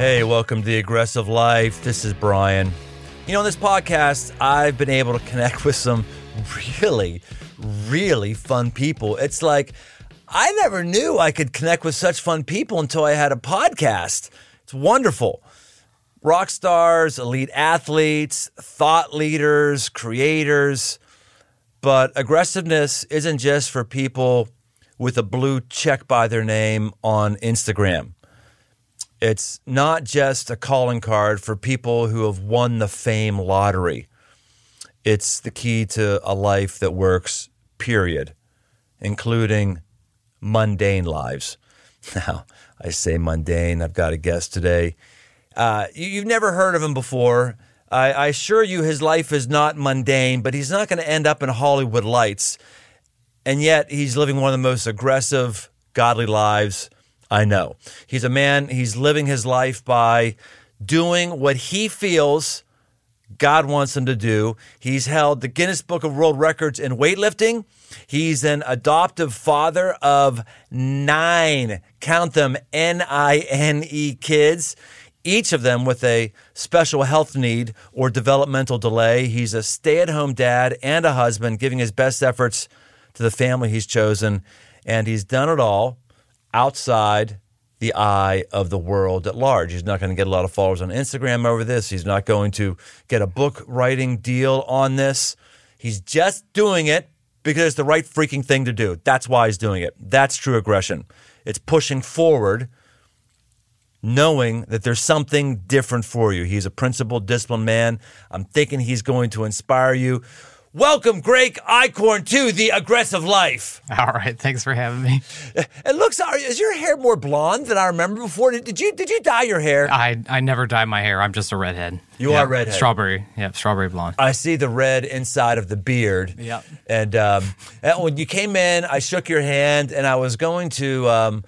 Hey, welcome to the Aggressive Life. This is Brian. You know, in this podcast, I've been able to connect with some really, really fun people. It's like I never knew I could connect with such fun people until I had a podcast. It's wonderful. Rock stars, elite athletes, thought leaders, creators. But aggressiveness isn't just for people with a blue check by their name on Instagram. It's not just a calling card for people who have won the fame lottery. It's the key to a life that works, period, including mundane lives. Now, I say mundane. I've got a guest today. Uh, you, have never heard of him before. I, I assure you his life is not mundane, but he's not going to end up in Hollywood lights. And yet, he's living one of the most aggressive, godly lives I know. He's a man, he's living his life by doing what he feels God wants him to do. He's held the Guinness Book of World Records in weightlifting. He's an adoptive father of nine, count them, N I N E kids, each of them with a special health need or developmental delay. He's a stay at home dad and a husband, giving his best efforts to the family he's chosen. And he's done it all outside the eye of the world at large. He's not going to get a lot of followers on Instagram over this. He's not going to get a book writing deal on this. He's just doing it because it's the right freaking thing to do. That's why he's doing it. That's true aggression. It's pushing forward, knowing that there's something different for you. He's a principled, disciplined man. I'm thinking he's going to inspire you. Welcome, Gregg Eichhorn, to the aggressive life. All right, thanks for having me. It looks. Is your hair more blonde than I remember before? Did, you did you dye your hair? I I never dye my hair. I'm just a redhead. You yep. are redhead. Strawberry. Yep, strawberry blonde. I see the red inside of the beard. Yep. And, um, when you came in, I shook your hand, and I was going to. Um,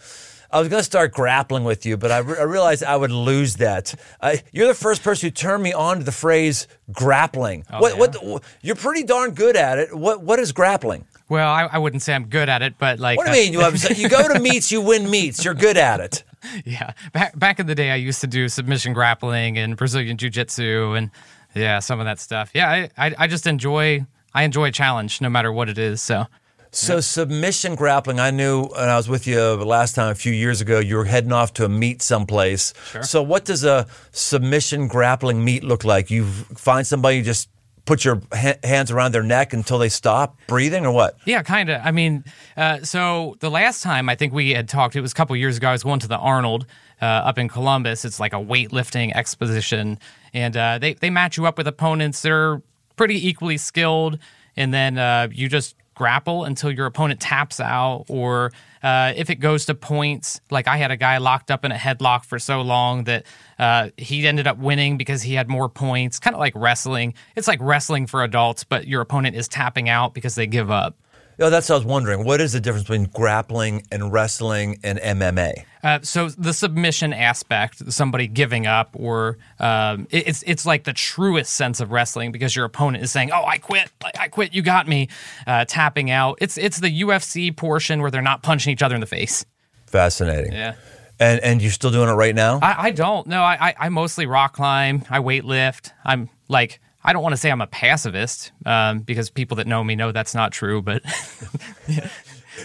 I was going to start grappling with you, but I, re- I realized I would lose that. I, you're the first person who turned me on to the phrase grappling. Oh, what, yeah? what, you're pretty darn good at it. What, what is grappling? Well, I, I wouldn't say I'm good at it, but like. What do you mean? You, have, you go to meets, you win meets. You're good at it. Yeah. Back, back in the day, I used to do submission grappling and Brazilian Jiu Jitsu and yeah, some of that stuff. Yeah, I, I, I just enjoy. I enjoy a challenge no matter what it is. So so yep. submission grappling, I knew when I was with you last time a few years ago, you were heading off to a meet someplace. Sure. So what does a submission grappling meet look like? You find somebody, you just put your ha- hands around their neck until they stop breathing, or what? Yeah, kind of. I mean, uh, so the last time I think we had talked, it was a couple years ago. I was going to the Arnold uh, up in Columbus. It's like a weightlifting exposition, and uh, they they match you up with opponents that are pretty equally skilled, and then uh, you just grapple until your opponent taps out, or uh, if it goes to points. Like I had a guy locked up in a headlock for so long that uh, he ended up winning because he had more points. Kind of like wrestling. It's like wrestling for adults, but your opponent is tapping out because they give up. Oh, that's what I was wondering. What is the difference between grappling and wrestling and MMA? Uh, so the submission aspect, somebody giving up, or um, it, it's it's like the truest sense of wrestling because your opponent is saying, "Oh, I quit, I quit, you got me," uh, tapping out. It's it's the UFC portion where they're not punching each other in the face. Fascinating. Yeah. And and you're still doing it right now? I, I don't. No, I, I I mostly rock climb. I weight lift. I'm like I don't want to say I'm a pacifist um, because people that know me know that's not true, but.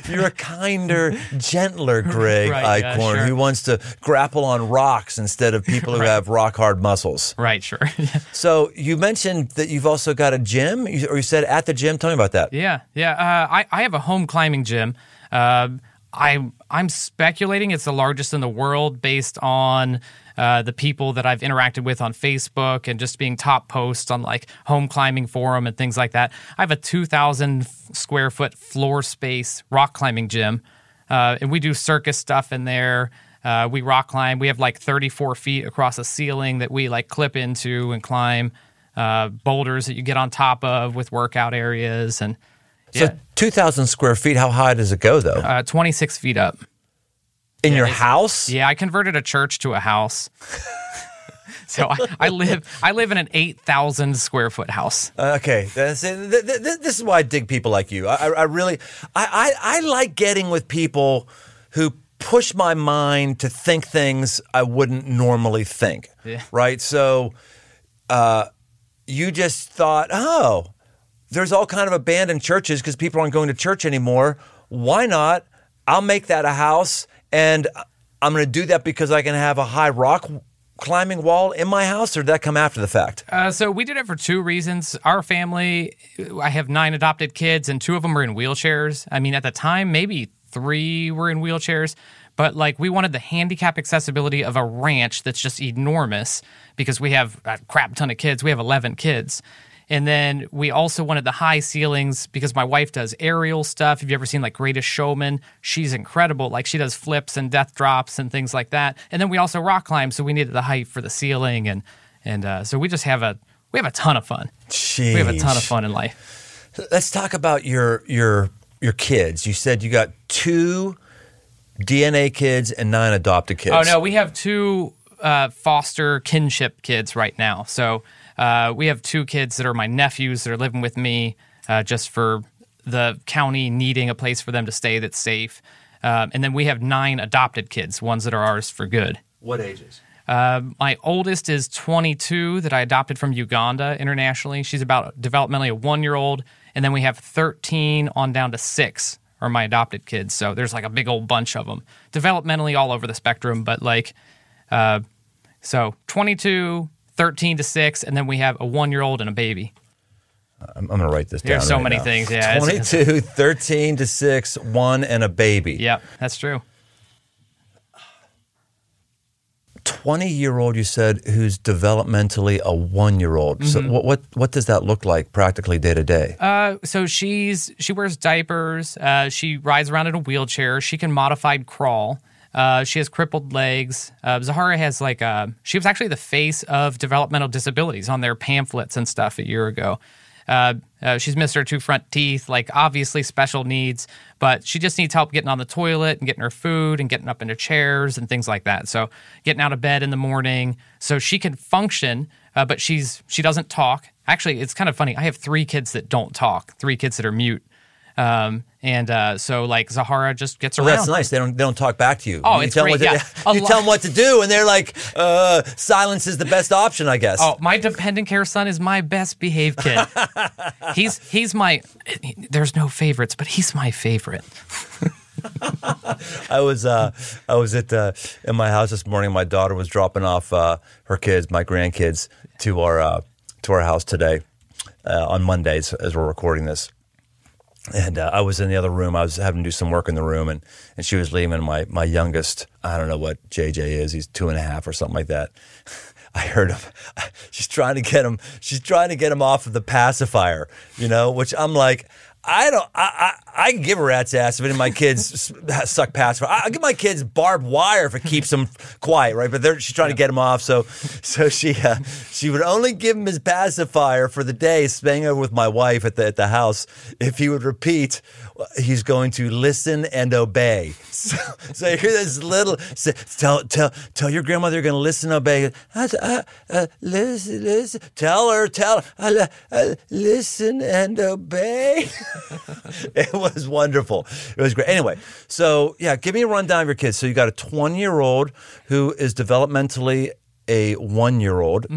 You're a kinder, gentler Gregg right, Eichhorn yeah, sure. who wants to grapple on rocks instead of people who right. have rock hard muscles. Right, sure. so you mentioned that you've also got a gym, or you said at the gym. Tell me about that. Yeah, yeah. Uh, I, I have a home climbing gym. Uh, I, I'm speculating it's the largest in the world based on uh, the people that I've interacted with on Facebook and just being top posts on like home climbing forum and things like that. I have a 2,000 square foot floor space rock climbing gym, uh, and we do circus stuff in there. Uh, we rock climb. We have like 34 feet across a ceiling that we like clip into and climb. Uh, boulders that you get on top of with workout areas and so 2,000 square feet. How high does it go though? Uh, 26 feet up. In yeah, your house? Yeah, I converted a church to a house. so I, I, live I live in an 8,000 square foot house. Okay, this, this is why I dig people like you. I, I really I, I, I like getting with people who push my mind to think things I wouldn't normally think. Yeah. Right. So, uh, you just thought, oh, there's all kind of abandoned churches because people aren't going to church anymore. Why not? I'll make that a house, and I'm going to do that because I can have a high rock climbing wall in my house, or did that come after the fact? Uh, so we did it for two reasons. Our family, I have nine adopted kids, and two of them were in wheelchairs. I mean, at the time, maybe three were in wheelchairs, but like we wanted the handicap accessibility of a ranch that's just enormous because we have a crap ton of kids. We have 11 kids. And then we also wanted the high ceilings because my wife does aerial stuff. Have you ever seen like Greatest Showman? She's incredible. Like she does flips and death drops and things like that. And then we also rock climb, so we needed the height for the ceiling and and uh, so we just have a we have a ton of fun. Jeez. We have a ton of fun in life. Let's talk about your your your kids. You said you got two DNA kids and nine adopted kids. Oh no, we have two uh, foster kinship kids right now. So uh, we have two kids that are my nephews that are living with me uh, just for the county needing a place for them to stay that's safe. Um, and then we have nine adopted kids, ones that are ours for good. What ages? Uh, my oldest is 22 that I adopted from Uganda internationally. She's about developmentally a one year old. And then we have 13 on down to six are my adopted kids. So there's like a big old bunch of them developmentally all over the spectrum. But like, uh, so 22, 13 to 6, and then we have a one year old and a baby. I'm, I'm going to write this down. There's so right many now. things, yeah, it's- 22, 13 to 6, 1 and a baby. Yep, that's true. 20 year old, you said, who's developmentally a one year old. So, Mm-hmm. what, what, what does that look like practically day to day? Uh, so she's she wears diapers. Uh, she rides around in a wheelchair. She can modified crawl. Uh, she has crippled legs. Uh, Zahara has like uh, she was actually the face of developmental disabilities on their pamphlets and stuff a year ago. Uh, uh, she's missed her two front teeth, like obviously special needs, but she just needs help getting on the toilet and getting her food and getting up into chairs and things like that. So getting out of bed in the morning, so she can function, uh, but she's she doesn't talk. Actually, it's kind of funny. I have three kids that don't talk, three kids that are mute, um, and uh, so like Zahara just gets Well, around. that's nice. They don't they don't talk back to you. Oh, you it's tell them great, What to, yeah. You tell them what to do, and they're like, uh, "Silence is the best option, I guess." Oh, my dependent care son is my best behaved kid. he's he's my. There's no favorites, but he's my favorite. I was uh, I was at uh, in my house this morning. My daughter was dropping off uh, her kids, my grandkids, to our uh, to our house today uh, on Mondays as we're recording this. And uh, I was in the other room. I was having to do some work in the room, and, and she was leaving. My my youngest, I don't know what JJ is. He's two and a half or something like that. I heard him. She's trying to get him. She's trying to get him off of the pacifier. You know, which I'm like, I don't. I I, I can give a rat's ass if any of my kids suck pacifier. I, I'll give my kids barbed wire if it keeps them quiet, right? But they're, she's trying to get him off, so so she uh, she would only give him his pacifier for the day, staying over with my wife at the at the house. If he would repeat, he's going to listen and obey. So, so you hear this little say, tell tell tell your grandmother you're going to listen and obey. Uh, uh, uh, listen, listen. Tell her, tell her, uh, uh, listen and obey. it was wonderful. It was great. Anyway, so yeah, give me a rundown of your kids. So you got a 20 year old who is developmentally a one year old.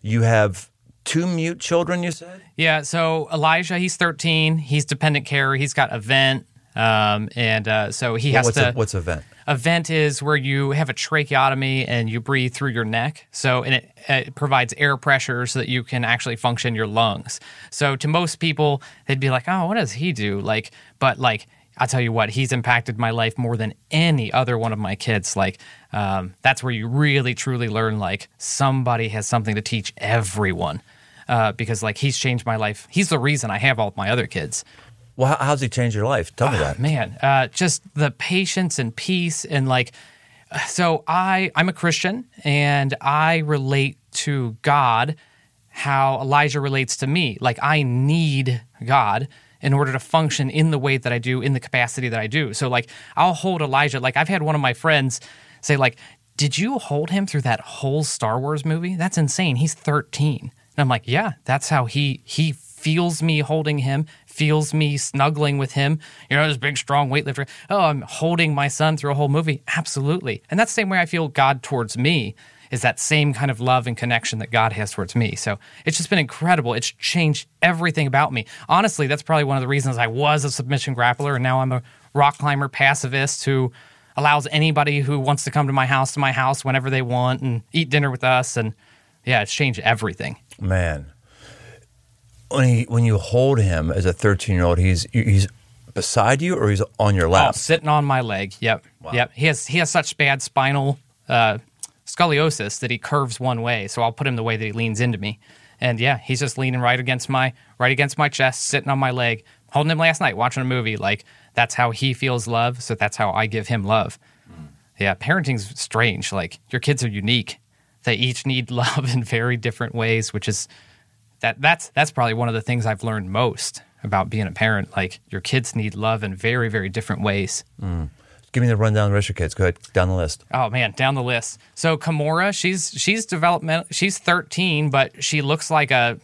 You have two mute children. You said. Yeah. So Elijah, he's 13. He's dependent care. He's got a vent, um, and uh, so he has what's to. a, what's a vent? A vent is where you have a tracheotomy and you breathe through your neck. So, and it, it provides air pressure so that you can actually function your lungs. So, to most people, they'd be like, "Oh, what does he do?" Like, but like, I'll tell you what, he's impacted my life more than any other one of my kids. Like, um, that's where you really truly learn. Like, somebody has something to teach everyone. Uh, because like he's changed my life. He's the reason I have all my other kids. Well, how's he changed your life? Tell me that. man uh, just the patience and peace and like so i i'm a christian and i relate to god how elijah relates to me like i need god in order to function in the way that i do in the capacity that i do so like i'll hold elijah like i've had one of my friends say like did you hold him through that whole star wars movie that's insane he's 13 and i'm like yeah that's how he he feels me holding him feels me snuggling with him. You know, this big, strong weightlifter. Oh, I'm holding my son through a whole movie. Absolutely. And that's the same way I feel God towards me is that same kind of love and connection that God has towards me. So it's just been incredible. It's changed everything about me. Honestly, that's probably one of the reasons I was a submission grappler and now I'm a rock climber pacifist who allows anybody who wants to come to my house to my house whenever they want and eat dinner with us. And yeah, it's changed everything. Man, when he when you hold him as a 13 year old, he's he's beside you or he's on your lap. Oh, sitting on my leg. Yep. Yep. He has he has such bad spinal uh, scoliosis that he curves one way. So I'll put him the way that he leans into me. And yeah, he's just leaning right against my right against my chest, sitting on my leg, holding him last night, watching a movie. Like that's how he feels love. So that's how I give him love. Mm. Yeah, parenting's strange. Like your kids are unique. They each need love in very different ways, which is that that's that's probably one of the things I've learned most about being a parent. Like your kids need love in very very different ways. Mm. Give me the rundown of the rest of your kids. Go ahead, down the list. Oh man, down the list. So Kimora, she's she's developmental. She's 13, but she looks like a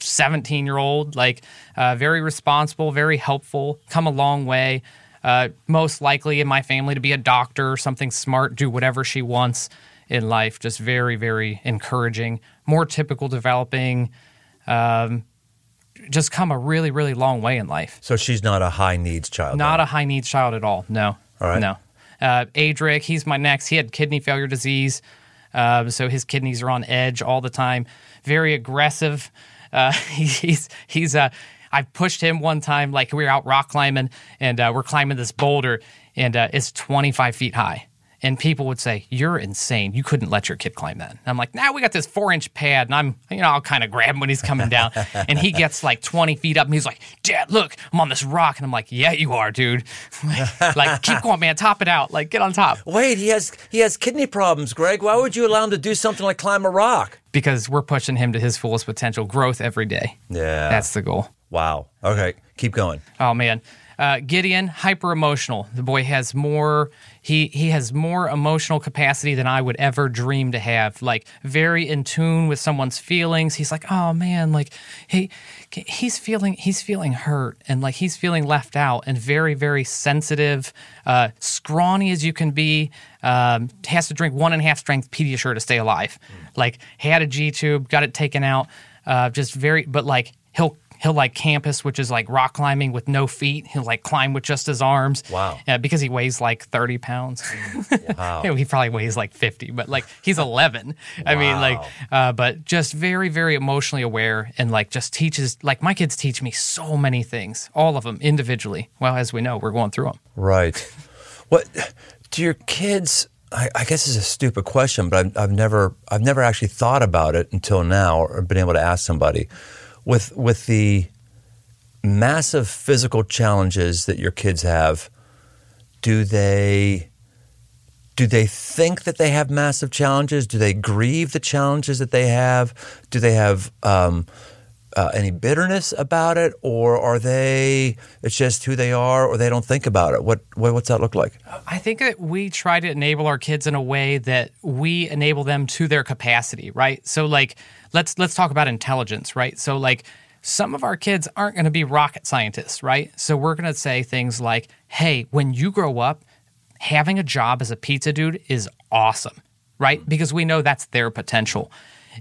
17 year old. Like uh, very responsible, very helpful. Come a long way. Uh, most likely in my family to be a doctor, something smart, do whatever she wants in life. Just very very encouraging. More typical developing. Um, just come a really really long way in life. So she's not a high needs child. Not then. a high needs child at all. No. All right. No. Uh, Adric, he's my next. He had kidney failure disease, uh, so his kidneys are on edge all the time. Very aggressive. Uh, he, he's he's uh, I pushed him one time like we were out rock climbing and uh, we're climbing this boulder and uh, it's 25 feet high and people would say, "You're insane. You couldn't let your kid climb that." And I'm like, "Now nah, we got this four inch pad, and I'm, you know, I'll kind of grab him when he's coming down." and he gets like 20 feet up, and he's like, "Dad, look, I'm on this rock." And I'm like, "Yeah, you are, dude. like, keep going, man. Top it out. Like, get on top." Wait, he has he has kidney problems, Gregg. Why would you allow him to do something like climb a rock? Because we're pushing him to his fullest potential, growth every day. Yeah, that's the goal. Wow. Okay, keep going. Oh man. Uh, Gideon, hyper emotional. The boy has more. He he has more emotional capacity than I would ever dream to have. Like very in tune with someone's feelings. He's like, oh man, like he he's feeling he's feeling hurt and like he's feeling left out and very very sensitive. Uh, scrawny as you can be. Um, has to drink one and a half strength Pediasure to stay alive. Mm. Like had a G tube, got it taken out. Uh, just very, but like he'll he'll like campus, which is like rock climbing with no feet. He'll like climb with just his arms. Wow. Uh, because he weighs like 30 pounds. Wow. he probably weighs like 50, but like he's 11. I mean, like, uh, but just very, very emotionally aware and like just teaches, like my kids teach me so many things, all of them individually. Well, as we know, we're going through them. Right. What do your kids? I, I guess it's a stupid question, but I've, I've never, I've never actually thought about it until now, or been able to ask somebody with with the massive physical challenges that your kids have, do they do they think that they have massive challenges? Do they grieve the challenges that they have? Do they have um, uh, any bitterness about it, or are they? It's just who they are, or they don't think about it. What, what what's that look like? I think that we try to enable our kids in a way that we enable them to their capacity, right? So, like, let's let's talk about intelligence, right? So, like, some of our kids aren't going to be rocket scientists, right? So we're going to say things like, "Hey, when you grow up, having a job as a pizza dude is awesome." Right? Because we know that's their potential.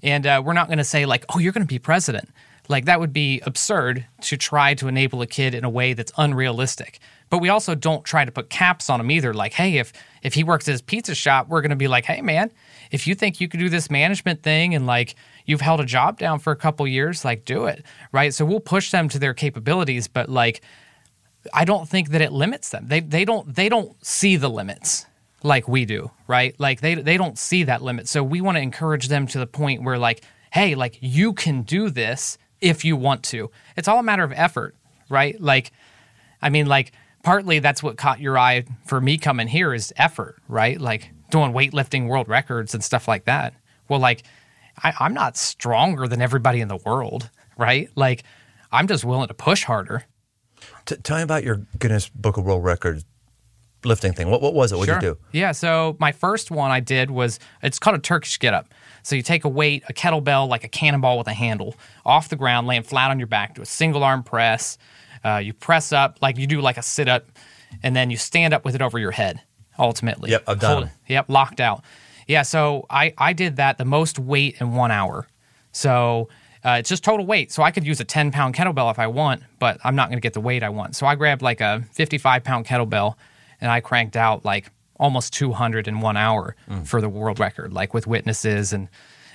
And uh, we're not going to say, like, oh, you're going to be president. Like that would be absurd to try to enable a kid in a way that's unrealistic. But we also don't try to put caps on him either. Like, hey, if if he works at his pizza shop, we're going to be like, hey, man, if you think you could do this management thing and like you've held a job down for a couple years, like do it, right? So we'll push them to their capabilities, but like I don't think that it limits them. They they don't they don't see the limits like we do, right? Like they they don't see that limit. So we want to encourage them to the point where like, hey, like you can do this if you want to. It's all a matter of effort, right? Like, I mean, like, partly that's what caught your eye for me coming here is effort, right? Like doing weightlifting world records and stuff like that. Well, like, I, I'm not stronger than everybody in the world, right? Like, I'm just willing to push harder. T- tell me about your Guinness Book of World Records lifting thing. What, what was it? What sure. did you do? Yeah, so my first one I did was it's called a Turkish get up. So you take a weight, a kettlebell, like a cannonball with a handle, off the ground, laying flat on your back, do a single arm press. Uh, you press up, like you do like a sit up, and then you stand up with it over your head. Ultimately, Yep, I've done Hold-. Yep, locked out. Yeah, so I I did that the most weight in one hour. So uh, it's just total weight. So I could use a 10 pound kettlebell if I want, but I'm not going to get the weight I want. So I grabbed like a 55 pound kettlebell and I cranked out like almost 200 in one hour Mm. for the world record, like with witnesses and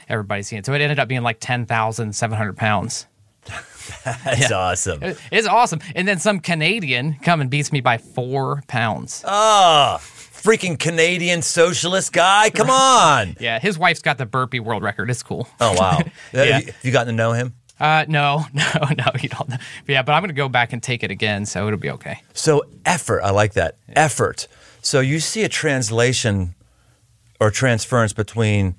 everybody seeing it. So it ended up being like 10,700 pounds. That's awesome. It- It's awesome. And then some Canadian come and beats me by four pounds. Ah, freaking Canadian socialist guy. Come on. Yeah, his wife's got the burpee world record. It's cool. Oh wow. Yeah. Have you- gotten to know him? Uh, no, no, no, you don't. But yeah, but I'm going to go back and take it again, so it'll be okay. So effort, I like that. Effort. So you see a translation or transference between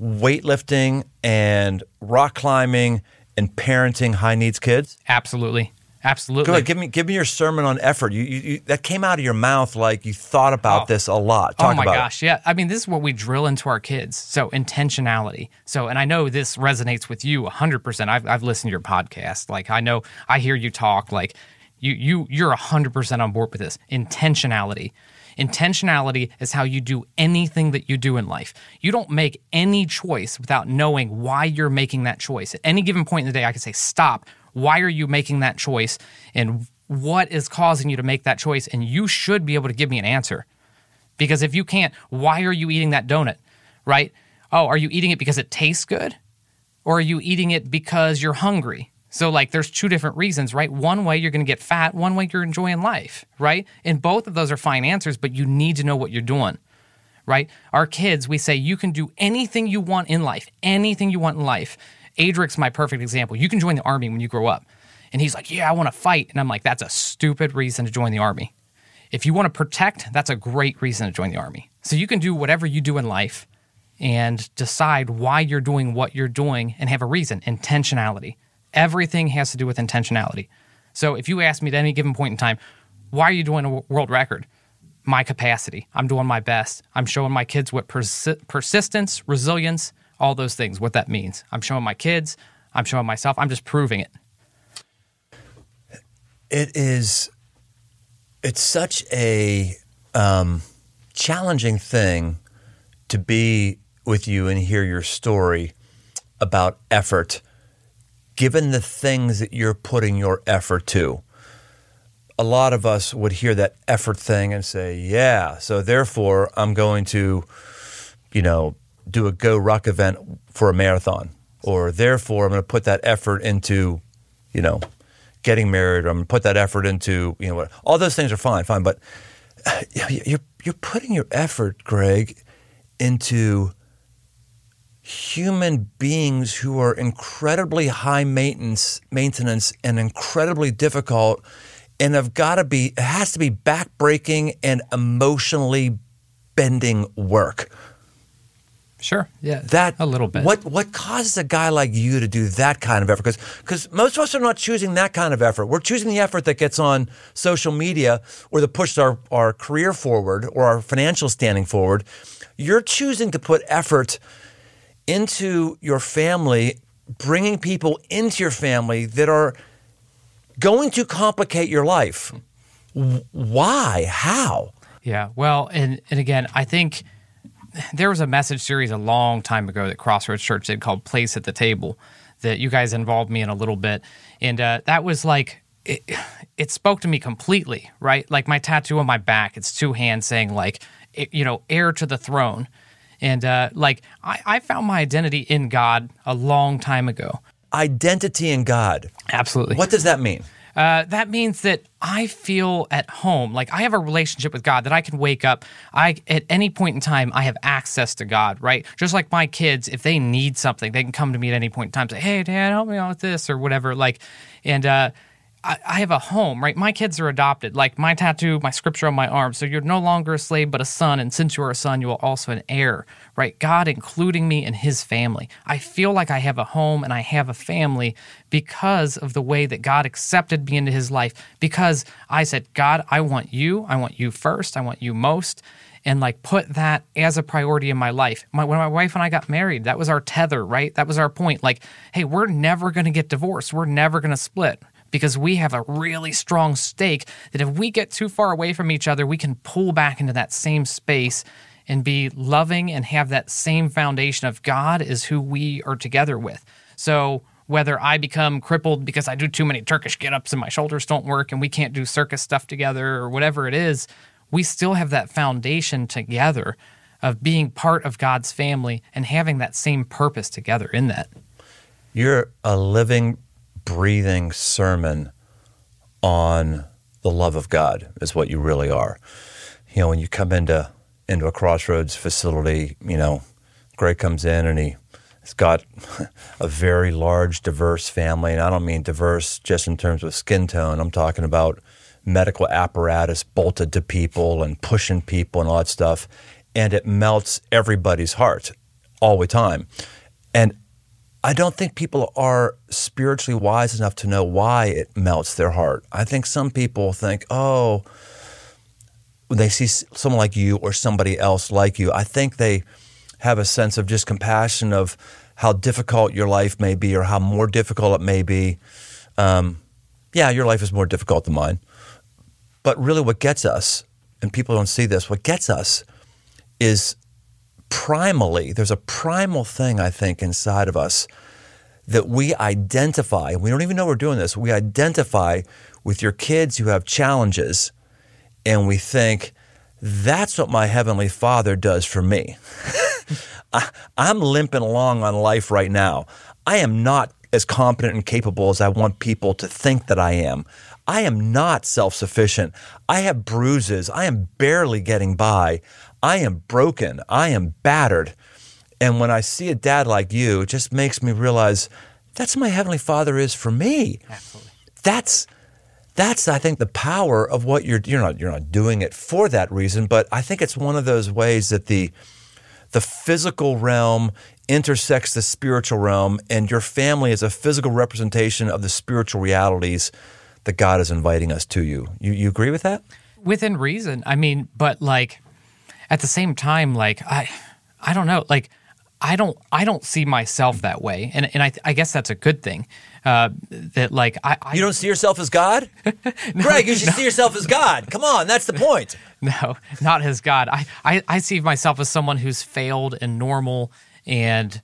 weightlifting and rock climbing and parenting high needs kids? Absolutely, absolutely. Go ahead, give me give me your sermon on effort. You, you, you that came out of your mouth like you thought about Oh. this a lot. Talk oh my gosh, yeah. I mean, this is what we drill into our kids. So intentionality. So, and I know this resonates with you 100%. I've, I've listened to your podcast. Like, I know, I hear you talk. Like, you, you, you're 100% on board with this. Intentionality. Intentionality is how you do anything that you do in life. You don't make any choice without knowing why you're making that choice. At any given point in the day, I can say, stop. Why are you making that choice? And what is causing you to make that choice? And you should be able to give me an answer. Because if you can't, why are you eating that donut? Right? Oh, are you eating it because it tastes good? Or are you eating it because you're hungry? So, like, there's two different reasons, right? One way you're going to get fat, one way you're enjoying life, right? And both of those are fine answers, but you need to know what you're doing, right? Our kids, we say you can do anything you want in life, anything you want in life. Adric's my perfect example. You can join the army when you grow up. And he's like, Yeah, I want to fight. And I'm like, That's a stupid reason to join the army. If you want to protect, that's a great reason to join the army. So you can do whatever you do in life and decide why you're doing what you're doing and have a reason, intentionality. Everything has to do with intentionality. So if you ask me at any given point in time, why are you doing a world record? My capacity. I'm doing my best. I'm showing my kids what persi- persistence, resilience, all those things, what that means. I'm showing my kids, I'm showing myself, I'm just proving it. it is it's such a um, challenging thing to be with you and hear your story about effort given the things that you're putting your effort to a lot of us would hear that effort thing and say yeah so therefore i'm going to you know do a GORUCK event for a marathon or therefore i'm going to put that effort into you know getting married or i'm going to put that effort into you know all those things are fine fine but you're you're putting your effort gregg into human beings who are incredibly high maintenance maintenance and incredibly difficult and have got to be it has to be backbreaking and emotionally bending work Sure. Yeah. that a little bit. What what causes a guy like you to do that kind of effort? Because because most of us are not choosing that kind of effort. We're choosing the effort that gets on social media or that pushes our, our career forward or our financial standing forward. You're choosing to put effort into your family, bringing people into your family that are going to complicate your life. Why? How? Yeah. Well, and and again, I think there was a message series a long time ago that Crossroads Church did called "Place at the Table" that you guys involved me in a little bit, and uh, that was like it, it spoke to me completely. Right, like my tattoo on my back, it's two hands saying like you know heir to the throne, and uh, like I, I found my identity in God a long time ago. Identity in God. Absolutely. What does that mean? Uh, that means that I feel at home. Like I have a relationship with God that I can wake up. I at any point in time I have access to God, right? Just like my kids, if they need something, they can come to me at any point in time. Say, "Hey, Dad, help me out with this" or whatever. Like, and uh, I, I have a home, right? My kids are adopted. Like my tattoo, my scripture on my arm. So you're no longer a slave, but a son. And since you are a son, you are also an heir, right? God including me in his family. I feel like I have a home and I have a family because of the way that God accepted me into his life. Because I said, God, I want you. I want you first. I want you most. And like put that as a priority in my life. My, when my wife and I got married, that was our tether, right? That was our point. Like, hey, we're never going to get divorced. We're never going to split because we have a really strong stake that if we get too far away from each other, we can pull back into that same space and be loving and have that same foundation of God is who we are together with. So whether I become crippled because I do too many Turkish get ups and my shoulders don't work and we can't do circus stuff together or whatever it is, we still have that foundation together of being part of God's family and having that same purpose together in that. You're a living, breathing sermon on the love of God, is what you really are. You know, when you come into into a crossroads facility, you know, Gregg comes in and he has got a very large, diverse family. And I don't mean diverse just in terms of skin tone. I'm talking about medical apparatus bolted to people and pushing people and all that stuff. And it melts everybody's heart all the time. And I don't think people are spiritually wise enough to know why it melts their heart. I think some people think, oh, when they see someone like you or somebody else like you, I think they have a sense of just compassion of how difficult your life may be or how more difficult it may be. Um, yeah, your life is more difficult than mine. But really, what gets us, and people don't see this, what gets us is primally, there's a primal thing, I think, inside of us that we identify. We don't even know we're doing this. We identify with your kids who have challenges and we think, that's what my Heavenly Father does for me. I, am limping along on life right now. I am not as competent and capable as I want people to think that I am. I am not self sufficient. I have bruises. I am barely getting by. I am broken. I am battered. And when I see a dad like you, it just makes me realize that's my Heavenly Father is for me. Absolutely. That's that's I think the power of what you're you're not you're not doing it for that reason, but I think it's one of those ways that the the physical realm intersects the spiritual realm and your family is a physical representation of the spiritual realities that God is inviting us to you. You you agree with that? Within reason. I mean, but like at the same time like I I don't know, like I don't I don't see myself that way, and and I I guess that's a good thing. Uh, that like I, I, you don't see yourself as God, no, Gregg. You should no. see yourself as God. Come on, that's the point. No, not as God. I, I I see myself as someone who's failed and normal, and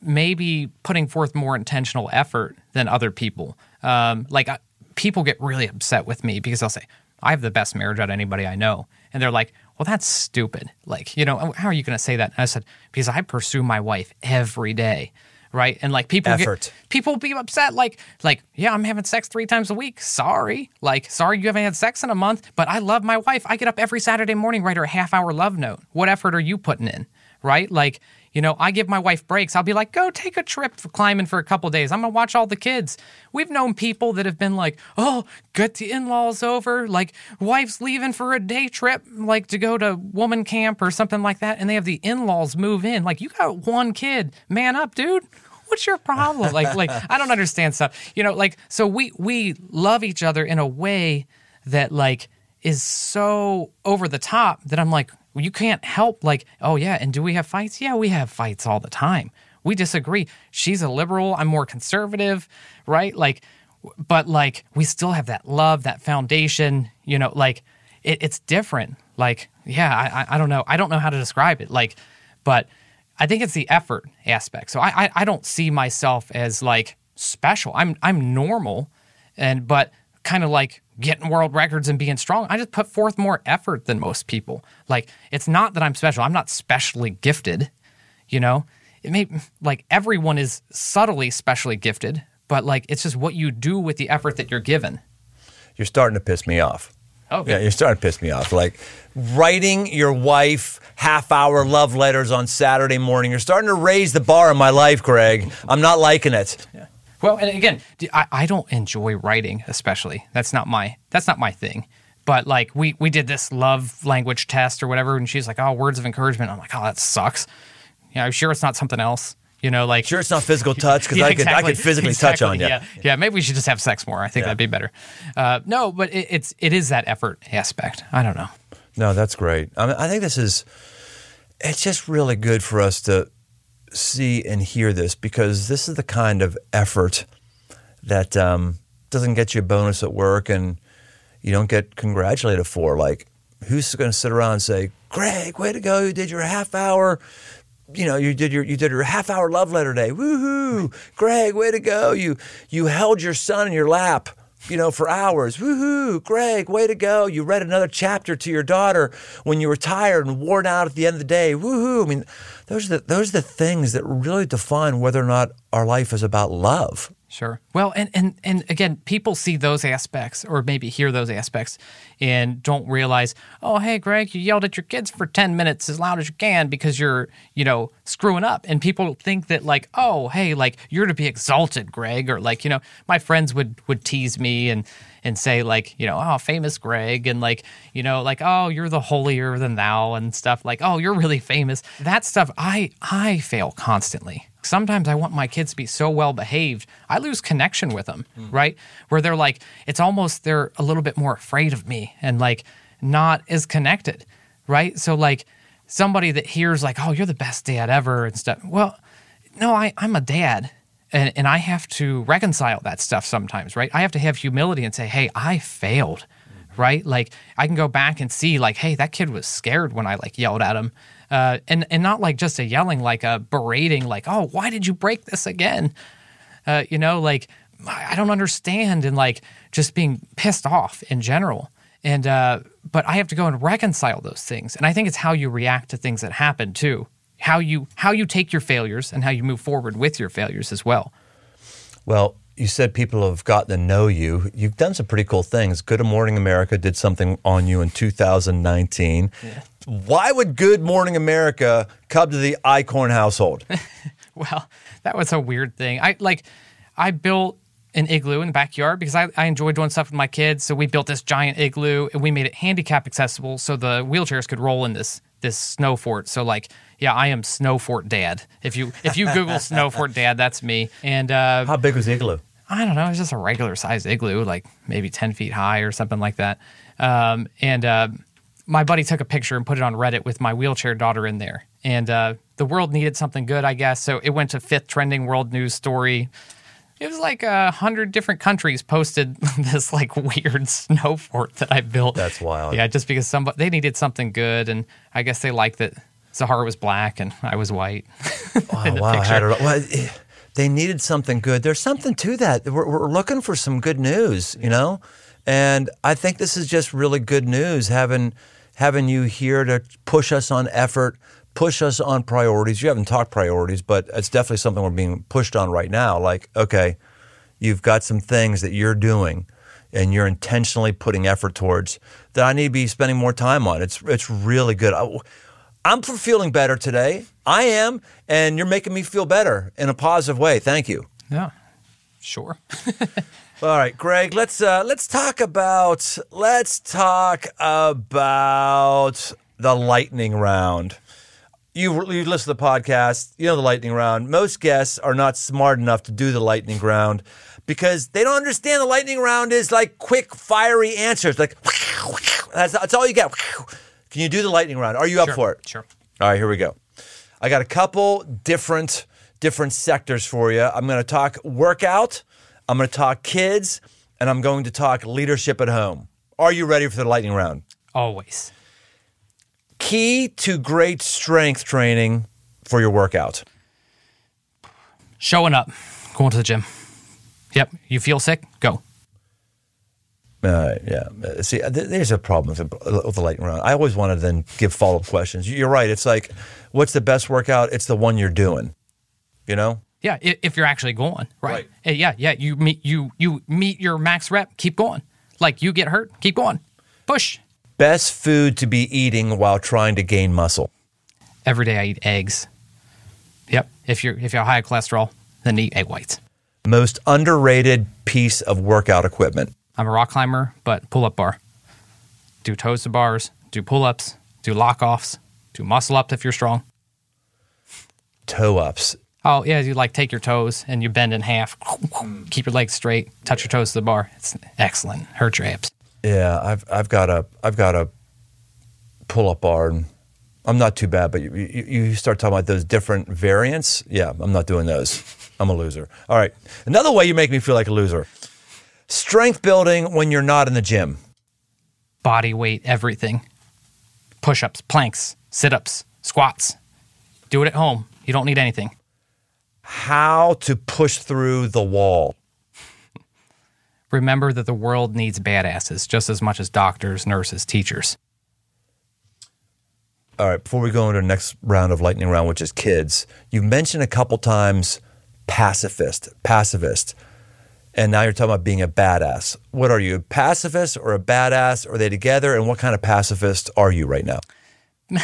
maybe putting forth more intentional effort than other people. Um, like I, people get really upset with me because I'll say I have the best marriage out of anybody I know, and they're like, well, that's stupid. Like, you know, oh, how are you going to say that? And I said, because I pursue my wife every day. Right. And like people get, people be upset. Like, like, yeah, I'm having sex three times a week. Sorry. Like, sorry you haven't had sex in a month, but I love my wife. I get up every Saturday morning, write her a half hour love note. What effort are you putting in? Right. Like, you know, I give my wife breaks. I'll be like, go take a trip for climbing for a couple days. I'm going to watch all the kids. We've known people that have been like, oh, get the in laws over. Like, wife's leaving for a day trip, like to go to woman camp or something like that. And they have the in laws move in. Like, you got one kid. Man up, dude what's your problem like like i don't understand stuff you know like so we we love each other in a way that like is so over the top that i'm like you can't help like, oh yeah, and do we have fights? Yeah, we have fights all the time. We disagree. She's a liberal, I'm more conservative, right? Like but like we still have that love, that foundation, you know, like it, it's different. Like, yeah, I, I don't know. I don't know how to describe it. Like, but I think it's the effort aspect. So I, I, I don't see myself as like special. I'm I'm normal and but kind of like getting world records and being strong. I just put forth more effort than most people. Like it's not that I'm special. I'm not specially gifted, you know? It may like everyone is subtly specially gifted, but like it's just what you do with the effort that you're given. You're starting to piss me off. Oh, okay. Yeah, you're starting to piss me off. Like writing your wife half hour love letters on Saturday morning. You're starting to raise the bar in my life, Gregg. I'm not liking it. Yeah. Well, and again, I, I don't enjoy writing, especially. That's not my that's not my thing. But like we we did this love language test or whatever, and she's like, "Oh, words of encouragement." I'm like, "Oh, that sucks." Yeah, I'm sure it's not something else. You know, like sure it's not physical touch because yeah, I could exactly. I could physically exactly, touch on you. Yeah, yeah. Maybe we should just have sex more. I think yeah. that'd be better. Uh, no, but it, it's it is that effort aspect. I don't know. No, that's great. I mean, I think this is it's just really good for us to see and hear this because this is the kind of effort that um, doesn't get you a bonus at work and you don't get congratulated for. Like, who's going to sit around and say, Gregg, way to go. You did your half hour. You know, you did your you did your half hour love letter day. Woohoo! Gregg, way to go. You you held your son in your lap you know, for hours. Woohoo, Gregg, way to go. You read another chapter to your daughter when you were tired and worn out at the end of the day. Woohoo. I mean, those are the, those are the things that really define whether or not our life is about love. Sure. Well, and, and and again, people see those aspects or maybe hear those aspects and don't realize, oh, hey, Gregg, you yelled at your kids for 10 minutes as loud as you can because you're, you know, screwing up. And people think that like, oh, hey, like you're to be exalted, Gregg, or like, you know, my friends would would tease me and and say like, you know, oh, famous Gregg and like, you know, like, oh, you're the holier than thou and stuff like, oh, you're really famous. That stuff I I fail constantly sometimes I want my kids to be so well behaved, I lose connection with them, mm. right? Where they're like, it's almost they're a little bit more afraid of me and like not as connected, right? So, like, somebody that hears, like, oh, you're the best dad ever and stuff. Well, no, I, I'm a dad. And, and I have to reconcile that stuff sometimes, right? I have to have humility and say, hey, I failed, mm-hmm. right? Like, I can go back and see, like, hey, that kid was scared when I like yelled at him uh, and and not like just a yelling, like a berating, like oh why did you break this again? Uh, you know, like I don't understand, and like just being pissed off in general. And uh, but I have to go and reconcile those things, and I think it's how you react to things that happen too, how you how you take your failures and how you move forward with your failures as well. Well, you said people have gotten to know you. You've done some pretty cool things. Good Morning America did something on you in 2019. Yeah. Why would Good Morning America come to the Eichhorn household? well, that was a weird thing. I like I built an igloo in the backyard because I, I enjoy doing stuff with my kids. So we built this giant igloo and we made it handicap accessible so the wheelchairs could roll in this this snow fort. So like, yeah, I am snow fort dad. If you if you Google snow fort dad, that's me. And uh, how big was the igloo? I don't know. It was just a regular size igloo, like maybe 10 feet high or something like that. Um, and uh, my buddy took a picture and put it on Reddit with my wheelchair daughter in there. And uh, the world needed something good, I guess. So it went to fifth trending world news story. It was like a hundred different countries posted this like weird snow fort that I built. That's wild. Yeah, just because somebody they needed something good, and I guess they liked that Zahara was black and I was white. Wow! Picture. Well, eh, they needed something good. There's something to that. We're, we're looking for some good news, you know, and I think this is just really good news having having you here to push us on effort, push us on priorities. You haven't talked priorities, but it's definitely something we're being pushed on right now. Like, okay, you've got some things that you're doing and you're intentionally putting effort towards that I need to be spending more time on. It's it's really good. I, I'm feeling better today. I am, and you're making me feel better in a positive way. Thank you. Yeah, sure. All right, Gregg. Let's uh, let's talk about let's talk about the lightning round. You you listen to the podcast. You know the lightning round. Most guests are not smart enough to do the lightning round because they don't understand the lightning round is like quick, fiery answers. Like that's, that's all you get. Can you do the lightning round? Are you up sure, for it? Sure. All right, here we go. I got a couple different different sectors for you. I'm going to talk workout, I'm going to talk kids, and I'm going to talk leadership at home. Are you ready for the lightning round? Always. Key to great strength training for your workout. Showing up, going to the gym. Yep, you feel sick? Go. Uh, yeah. See, there's a problem with the, with the lightning round. I always want to then give follow up questions. You're right. It's like, what's the best workout? It's the one you're doing. You know. Yeah, if you're actually going right. right. Yeah, yeah. You meet you you meet your max rep. Keep going. Like you get hurt, keep going. Push. Best food to be eating while trying to gain muscle. Every day I eat eggs. Yep. If you're if you're high cholesterol, then eat egg whites. Most underrated piece of workout equipment. I'm a rock climber, but pull up bar. Do toes to bars, do pull ups, do lock offs, do muscle ups if you're strong. Toe ups. Oh, yeah, you like take your toes and you bend in half, keep your legs straight, touch your toes to the bar. It's excellent. Hurt your hips. Yeah, I've I've got a I've got a pull up bar and I'm not too bad, but you, you, you start talking about those different variants. Yeah, I'm not doing those. I'm a loser. All right. Another way you make me feel like a loser Strength building when you're not in the gym. Body weight, everything. Push ups, planks, sit ups, squats. Do it at home. You don't need anything. How to push through the wall. Remember that the world needs badasses just as much as doctors, nurses, teachers. All right, before we go into the next round of lightning round, which is kids, you mentioned a couple times pacifist, pacifist, and now you're talking about being a badass. What are you, a pacifist or a badass? Are they together? And what kind of pacifist are you right now?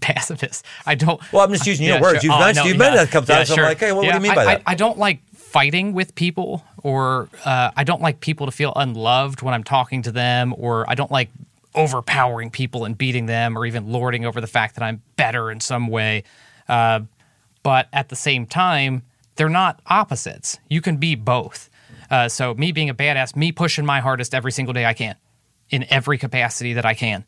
Pacifist. I don't. Well, I'm just using your Yeah, words. sure. You've Oh, mentioned, no, you've yeah. mentioned that a couple Yeah, times. sure. I'm like, hey, what, what do you mean by that? I, I don't like fighting with people, or uh, I don't like people to feel unloved when I'm talking to them, or I don't like overpowering people and beating them, or even lording over the fact that I'm better in some way. Uh, but at the same time, they're not opposites. You can be both. Uh, so me being a badass, me pushing my hardest every single day I can, in every capacity that I can.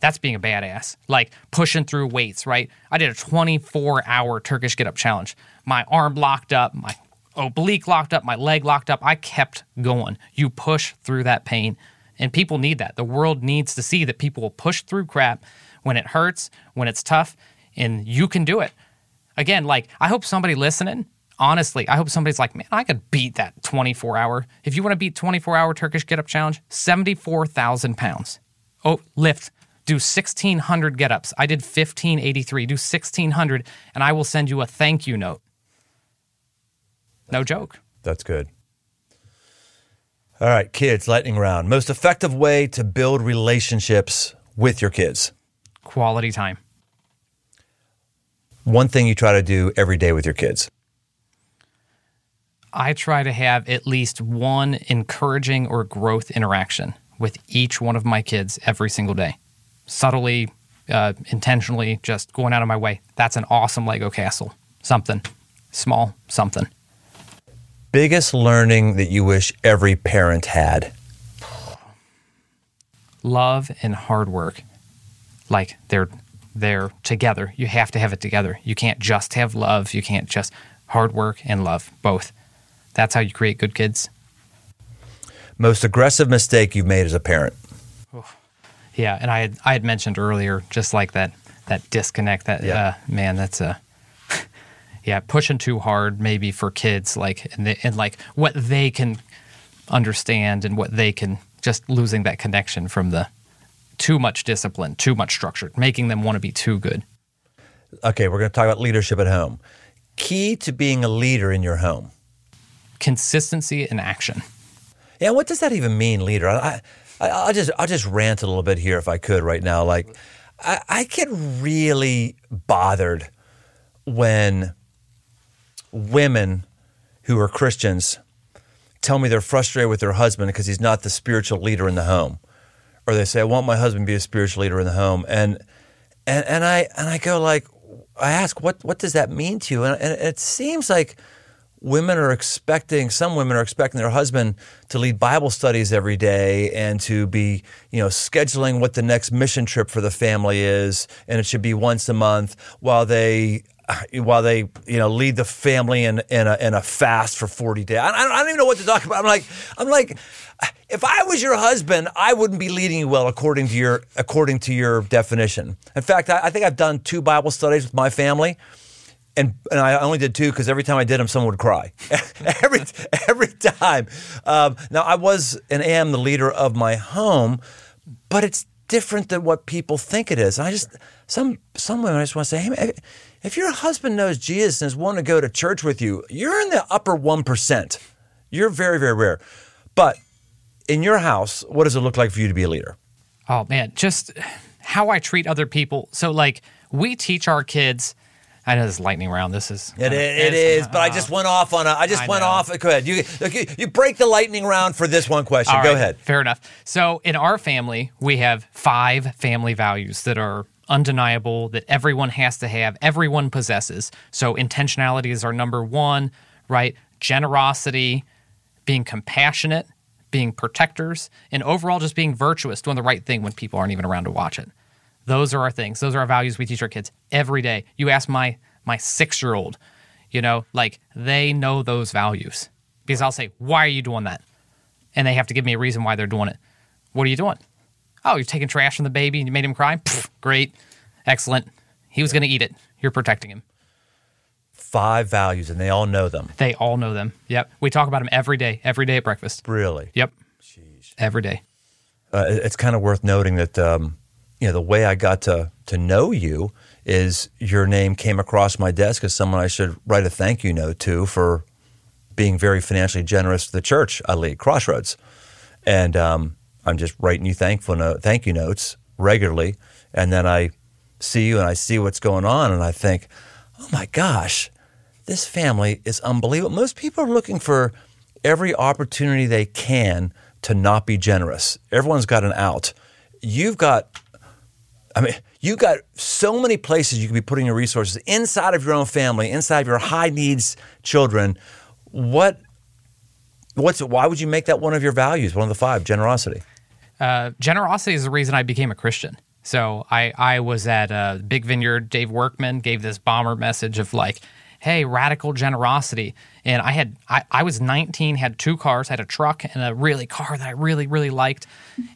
That's being a badass. Like pushing through weights, right? I did a 24 hour Turkish get up challenge. My arm locked up, my oblique locked up, my leg locked up. I kept going. You push through that pain. And people need that. The world needs to see that people will push through crap when it hurts, when it's tough, and you can do it. Again, like, I hope somebody listening, honestly, I hope somebody's like, man, I could beat that 24 hour. If you want to beat 24 hour Turkish get up challenge, 74,000 pounds. Oh, lift. Do 1,600 get ups. I did 1,583. Do 1,600, and I will send you a thank you note. No joke. That's good. All right, kids, lightning round. Most effective way to build relationships with your kids. Quality time. One thing you try to do every day with your kids. I try to have at least one encouraging or growth interaction with each one of my kids every single day. Subtly, uh, intentionally, just going out of my way. That's an awesome Lego castle. Something small, something. Biggest learning that you wish every parent had. Love and hard work. Like they're they're together. You have to have it together. You can't just have love. You can't just hard work and love both. That's how you create good kids. Most aggressive mistake you've made as a parent. Yeah, and I had I had mentioned earlier just like that that disconnect that Yeah. uh, man that's a yeah pushing too hard maybe for kids like and, they, and like what they can understand and what they can just losing that connection from the too much discipline, too much structure, making them want to be too good. Okay, we're going to talk about leadership at home. Key to being a leader in your home. Consistency and action. Yeah, what does that even mean, leader? I, I, I'll just, I'll just rant a little bit here if I could right now. Like, I, I get really bothered when women who are Christians tell me they're frustrated with their husband because he's not the spiritual leader in the home, or they say, "I want my husband to be a spiritual leader in the home," and and and I and I go like, I ask, what what does that mean to you? And, and it seems like women are expecting some women are expecting their husband to lead bible studies every day and to be you know scheduling what the next mission trip for the family is and it should be once a month while they while they you know lead the family in in a, in a fast for 40 days I, I don't- even know what to talk about i'm like i'm like if i was your husband i wouldn't be leading you well according to your according to your definition in fact i, I think i've done two bible studies with my family and and I only did two because every time I did them, someone would cry. every every time. Um, now I was and am the leader of my home, but it's different than what people think it is. And I just some some women I just want to say, hey, if your husband knows Jesus and is willing to go to church with you, you're in the upper one percent. You're very very rare. But in your house, what does it look like for you to be a leader? Oh man, just how I treat other people. So like we teach our kids. I know this is lightning round. This is It, it is, but I just went off on a. I just I went know. off. Go ahead. You, you you break the lightning round for this one question. All Go right, ahead. Fair enough. So in our family, we have five family values that are undeniable that everyone has to have, everyone possesses. So intentionality is our number one, right? Generosity, being compassionate, being protectors, and overall just being virtuous, doing the right thing when people aren't even around to watch it. Those are our things. Those are our values we teach our kids every day. You ask my my six year old, you know, like they know those values because I'll say, "Why are you doing that?" and they have to give me a reason why they're doing it. What are you doing? Oh, you're taking trash from the baby and you made him cry? Pfft, great. Excellent. He was going to eat it. You're protecting him. Five values, and they all know them. They all know them. Yep. We talk about them every day, every day at breakfast. Really? Yep. Every day. uh, it's kind of worth noting that um, you know the way I got to to know you is your name came across my desk as someone I should write a thank you note to for being very financially generous to the church I lead, Crossroads, and um, I'm just writing you thankful thank you notes regularly, and then I see you and I see what's going on, and I think, oh my gosh, this family is unbelievable. Most people are looking for every opportunity they can to not be generous. Everyone's got an out. You've got, I mean, you've got so many places you could be putting your resources inside of your own family, inside of your high needs children. What, what's, why would you make that one of your values, one of the five, generosity? Uh, generosity is the reason I became a Christian. So I, I was at a Big Vineyard. Dave Workman gave this bomber message of like, hey, radical generosity. And I had, I, I was 19, had two cars, had a truck and a really car that I really, really liked.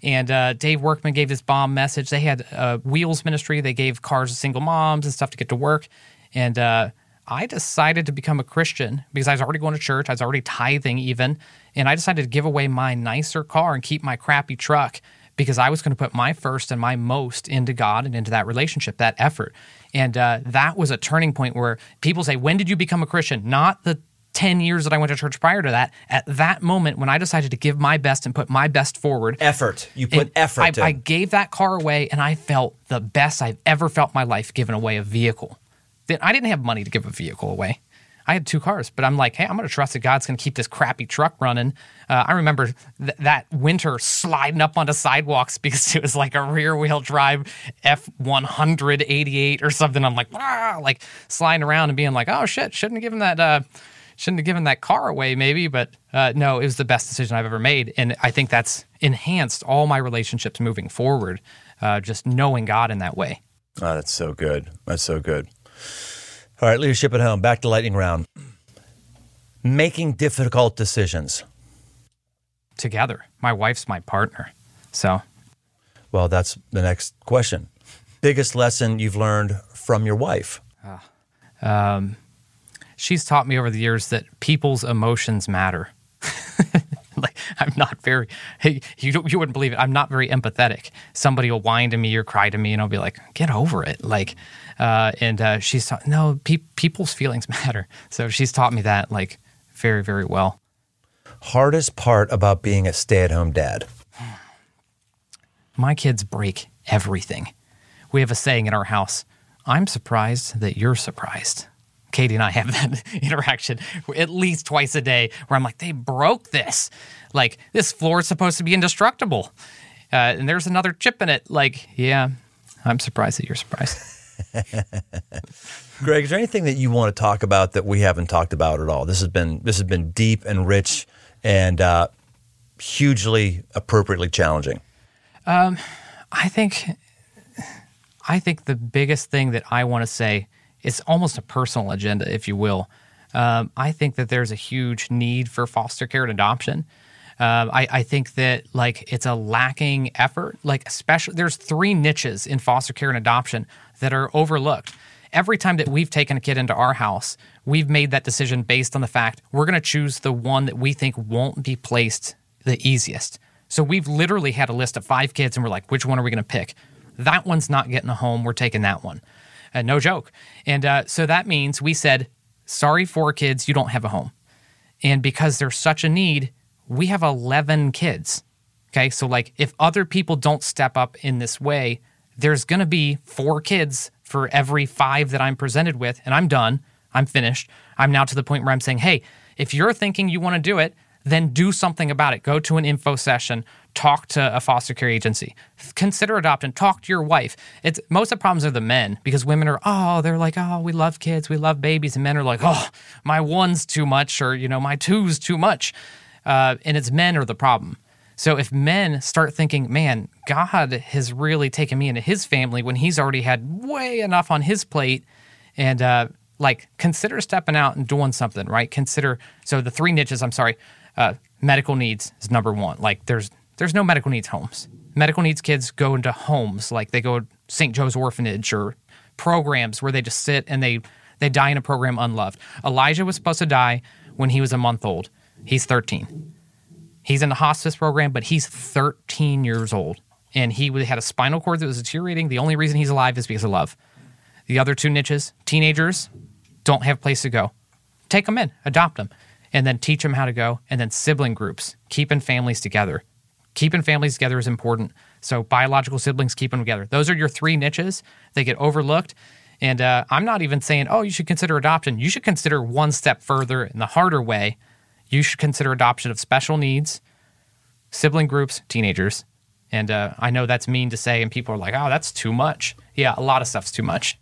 And uh, Dave Workman gave this bomb message. They had wheels ministry. They gave cars to single moms and stuff to get to work. And uh, I decided to become a Christian because I was already going to church. I was already tithing even. And I decided to give away my nicer car and keep my crappy truck because I was going to put my first and my most into God and into that relationship, that effort. And uh, that was a turning point where people say, When did you become a Christian? Not the 10 years that I went to church prior to that. At that moment, when I decided to give my best and put my best forward, Effort. You put effort I, in. I gave that car away and I felt the best I've ever felt in my life giving away a vehicle. Then I didn't have money to give a vehicle away. I had two cars, but I'm like, hey, I'm going to trust that God's going to keep this crappy truck running. Uh, I remember th- that winter sliding up onto sidewalks because it was like a rear wheel drive F188 or something. I'm like, ah, like sliding around and being like, oh shit, shouldn't have given that. Uh, shouldn't have given that car away, maybe, but uh, no, it was the best decision I've ever made, and I think that's enhanced all my relationships moving forward. Uh, just knowing God in that way. Oh, that's so good. That's so good. All right, leadership at home. Back to lightning round. Making difficult decisions. Together, my wife's my partner, so Well, that's the next question. Biggest lesson you've learned from your wife? Ah, um, she's taught me over the years that people's emotions matter. I'm not very hey, you you wouldn't believe it. I'm not very empathetic. Somebody will whine to me or cry to me, and I'll be like, "Get over it." Like, uh, and uh, she's taught no pe- people's feelings matter. So she's taught me that like very very well. Hardest part about being a stay at home dad? My kids break everything. We have a saying in our house I'm surprised that you're surprised. Katie and I have that interaction at least twice a day where I'm like, they broke this. Like, this floor is supposed to be indestructible. Uh, and there's another chip in it. Like, yeah, I'm surprised that you're surprised. Gregg, is there anything that you want to talk about that we haven't talked about at all? This has been this has been deep and rich and uh, hugely appropriately challenging. I think I think the biggest thing that I want to say is almost a personal agenda, if you will. Um, I think that there's a huge need for foster care and adoption. Um, I, I think that like it's a lacking effort. Like especially there's three niches in foster care and adoption that are overlooked. Every time that we've taken a kid into our house, we've made that decision based on the fact we're going to choose the one that we think won't be placed the easiest. So we've literally had a list of five kids, and we're like, which one are we going to pick? That one's not getting a home. We're taking that one. Uh, no joke. And uh, so that means we said, sorry, four kids, you don't have a home. And because there's such a need, we have 11 kids. Okay. So, like, if other people don't step up in this way, there's going to be four kids for every five that I'm presented with. And I'm done. I'm finished. I'm now to the point where I'm saying, hey, if you're thinking you want to do it, then do something about it. Go to an info session, talk to a foster care agency, consider adopting, talk to your wife. It's most of the problems are the men because women are, oh, they're like, oh, we love kids, we love babies. And men are like, oh, my one's too much or, you know, my two's too much. Uh, and it's men are the problem. So if men start thinking, man, God has really taken me into his family when he's already had way enough on his plate and, uh, like consider stepping out and doing something, right? Consider so the three niches. I'm sorry, Uh, medical needs is number one. Like there's there's no medical needs homes. Medical needs kids go into homes like they go to St. Joe's Orphanage or programs where they just sit and they they die in a program unloved. Elijah was supposed to die when he was a month old. He's 13. He's in the hospice program, but he's 13 years old. And he had a spinal cord that was deteriorating. The only reason he's alive is because of love. The other two niches, teenagers don't have place to go. Take them in, adopt them, and then teach them how to go. And then sibling groups, keeping families together. Keeping families together is important. So biological siblings, keep them together. Those are your three niches. They get overlooked. And uh, I'm not even saying, oh, you should consider adoption. You should consider one step further in the harder way. You should consider adoption of special needs, sibling groups, teenagers. And uh, I know that's mean to say, and people are like, oh, that's too much. Yeah, a lot of stuff's too much.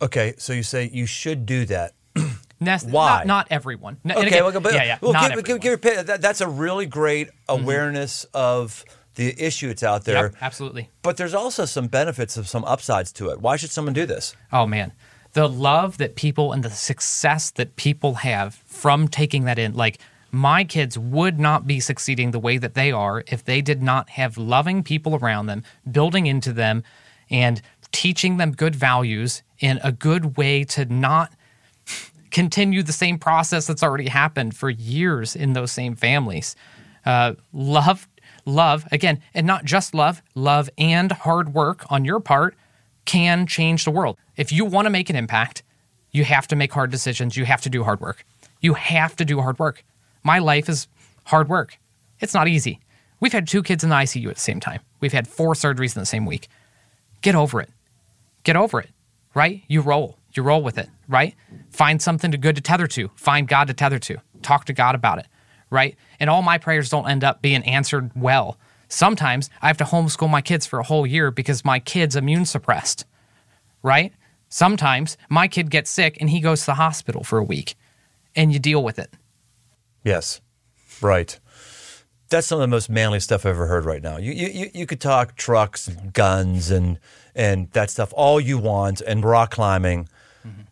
Okay, so you say you should do that. Nest, Why? Not, not everyone. Okay, again- well, but, yeah, yeah. well, not give, give, give, that, that's a really great mm-hmm. awareness of the issue that's out there. Yep, absolutely. But there's also some benefits of some upsides to it. Why should someone do this? Oh man, the love that people and the success that people have from taking that in. Like my kids would not be succeeding the way that they are if they did not have loving people around them, building into them, and teaching them good values in a good way to not continue the same process that's already happened for years in those same families. Uh, love, love, again, and not just love, love and hard work on your part can change the world. If you want to make an impact, you have to make hard decisions. You have to do hard work. You have to do hard work. My life is hard work. It's not easy. We've had two kids in the ICU at the same time. We've had four surgeries in the same week. Get over it. Get over it, right? You roll. You roll with it, right? Find something to good to tether to. Find God to tether to. Talk to God about it, right? And all my prayers don't end up being answered well. Sometimes I have to homeschool my kids for a whole year because my kid's immune suppressed, right? Sometimes my kid gets sick and he goes to the hospital for a week and you deal with it. Yes, right. That's some of the most manly stuff I've ever heard right now. You, you, you- could talk trucks guns and, and that stuff all you want and rock climbing.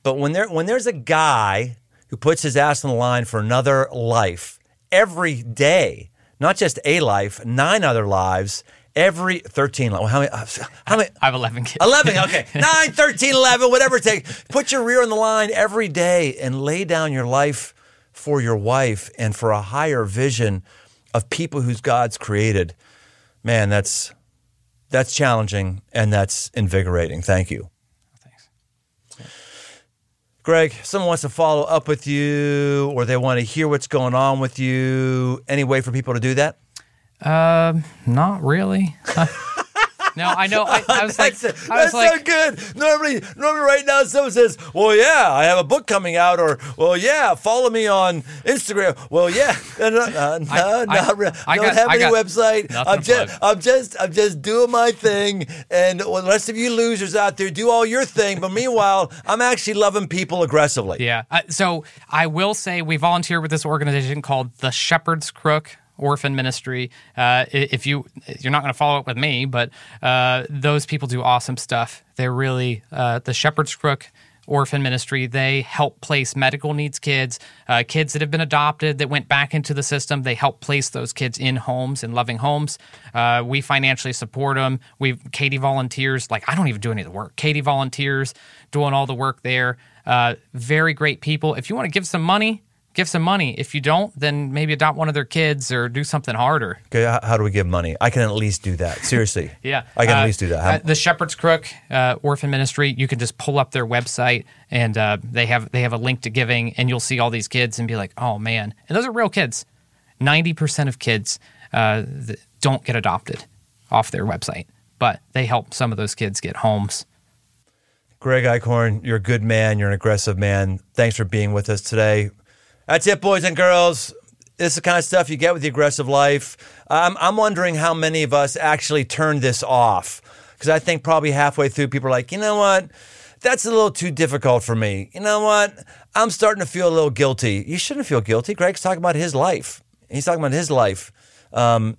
But when, there, when there's a guy who puts his ass on the line for another life every day, not just a life, nine other lives, every 13 li- well, how many, uh, how many, I have 11 kids. 11, okay. 9, 13, 11, whatever it takes. Put your rear on the line every day and lay down your life for your wife and for a higher vision of people whose God's created. Man, that's that's challenging and that's invigorating. Thank you. Gregg, someone wants to follow up with you or they want to hear what's going on with you, any way for people to do that? Um, not really. no, I know. I, I was like, That's, I was that's like, so good. Normally, normally, right now, someone says, "Well, yeah, I have a book coming out," or "Well, yeah, follow me on Instagram." Well, yeah, no, no, no, I- not really. I don't got- have I any website. I'm just. I'm just, I'm just doing my thing, and well, the rest of you losers out there, do all your thing. But meanwhile, I'm actually loving people aggressively. Yeah. Uh, so I will say we volunteer with this organization called the Shepherd's Crook Orphan Ministry. Uh, if you you're not going to follow up with me, but uh, those people do awesome stuff. They're really uh, the Shepherd's Crook Orphan Ministry. They help place medical needs kids, uh, kids that have been adopted that went back into the system. They help place those kids in homes in loving homes. Uh, we financially support them. We Katie volunteers. Like I don't even do any of the work. Katie volunteers doing all the work there. Uh, very great people. If you want to give some money, give some money. If you don't, then maybe adopt one of their kids or do something harder. Okay, how, how do we give money? I can at least do that. Seriously. Yeah, I can Uh, at least do that. How- uh, the Shepherd's Crook uh, Orphan Ministry. You can just pull up their website, and uh, they have they have a link to giving, and you'll see all these kids and be like, oh man, and those are real kids. Ninety percent of kids uh, don't get adopted off their website, but they help some of those kids get homes. Gregg Eichhorn, you're a good man. You're an aggressive man. Thanks for being with us today. That's it, boys and girls. This is the kind of stuff you get with the aggressive life. Um, I'm wondering how many of us actually turned this off. Because I think probably halfway through, people are like, you know what? That's a little too difficult for me. You know what? I'm starting to feel a little guilty. You shouldn't feel guilty. Gregg's talking about his life. He's talking about his life. Um,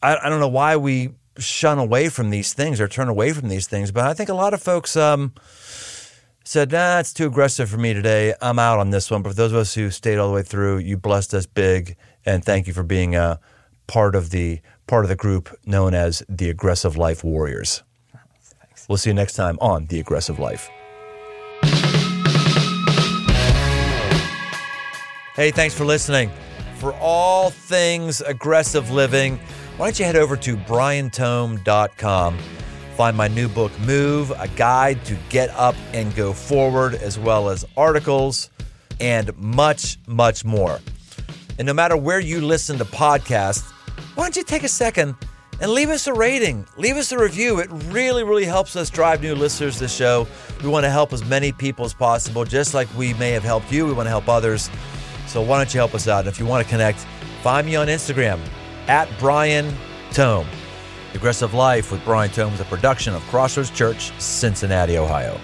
I, I don't know why we shun away from these things or turn away from these things, but I think a lot of folks um, said, nah, it's too aggressive for me today. I'm out on this one. But for those of us who stayed all the way through, you blessed us big. and thank you for being a part of the part of the group known as the Aggressive Life Warriors. We'll see you next time on the Aggressive Life. Hey, thanks for listening. For all things aggressive living, why don't you head over to briantome.com. Find my new book, Move, a guide to get up and go forward, as well as articles and much, much more. And no matter where you listen to podcasts, why don't you take a second and leave us a rating, leave us a review. It really, really helps us drive new listeners to the show. We want to help as many people as possible, just like we may have helped you. We want to help others. So why don't you help us out? And if you want to connect, find me on Instagram at Brian Tome. Aggressive Life with Brian Tome is a production of Crossroads Church, Cincinnati, Ohio.